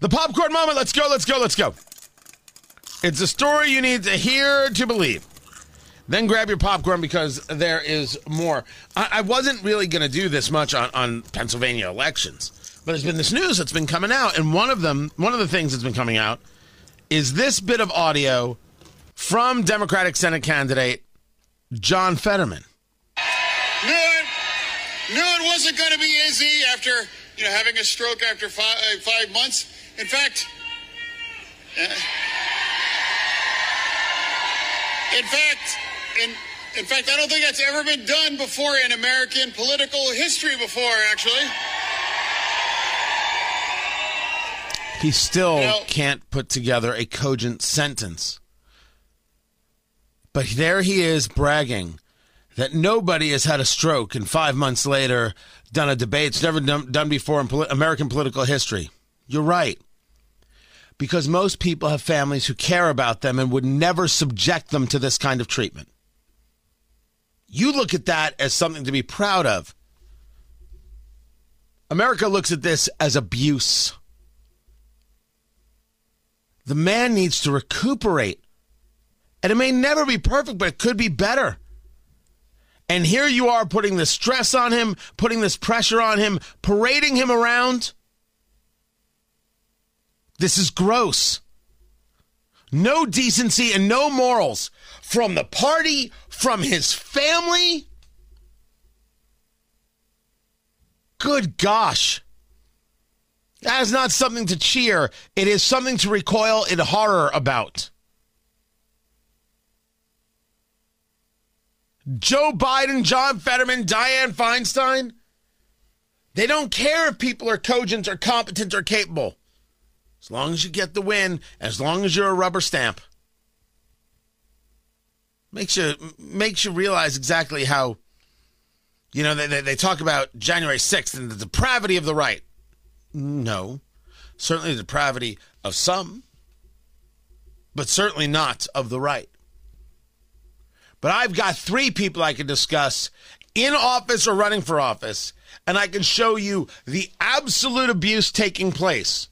The popcorn moment. Let's go, let's go, let's go. It's a story you need to hear to believe. Then grab your popcorn because there is more. I, I wasn't really going to do this much on, on Pennsylvania elections, but there's been this news that's been coming out, and one of them, one of the things that's been coming out, is this bit of audio from Democratic Senate candidate John Fetterman. Knew it. Knew it wasn't going to be easy after you know having a stroke after five, uh, five months. In fact, uh, in fact, in in fact, I don't think that's ever been done before in American political history before. Actually, He still can't put together a cogent sentence. But there he is bragging that nobody has had a stroke and five months later done a debate. It's never done, done before in poli- American political history. You're right. Because most people have families who care about them and would never subject them to this kind of treatment. You look at that as something to be proud of. America looks at this as abuse. The man needs to recuperate. And it may never be perfect, but it could be better. And here you are putting the stress on him, putting this pressure on him, parading him around. This is gross. No decency and no morals from the party, from his family. Good gosh. That is not something to cheer. It is something to recoil in horror about. Joe Biden, John Fetterman, Dianne Feinstein, they don't care if people are cogent or competent or capable. As long as you get the win, as long as you're a rubber stamp. Makes you makes you realize exactly how you know they, they, they talk about January 6th and the depravity of the right. No. Certainly the depravity of some, but certainly not of the right. But I've got three people I can discuss in office or running for office, and I can show you the absolute abuse taking place.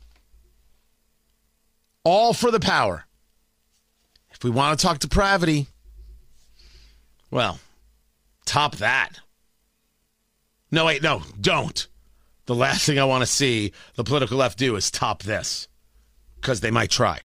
All for the power. If we want to talk depravity, well, top that. No, wait, no, don't. The last thing I want to see the political left do is top this because they might try.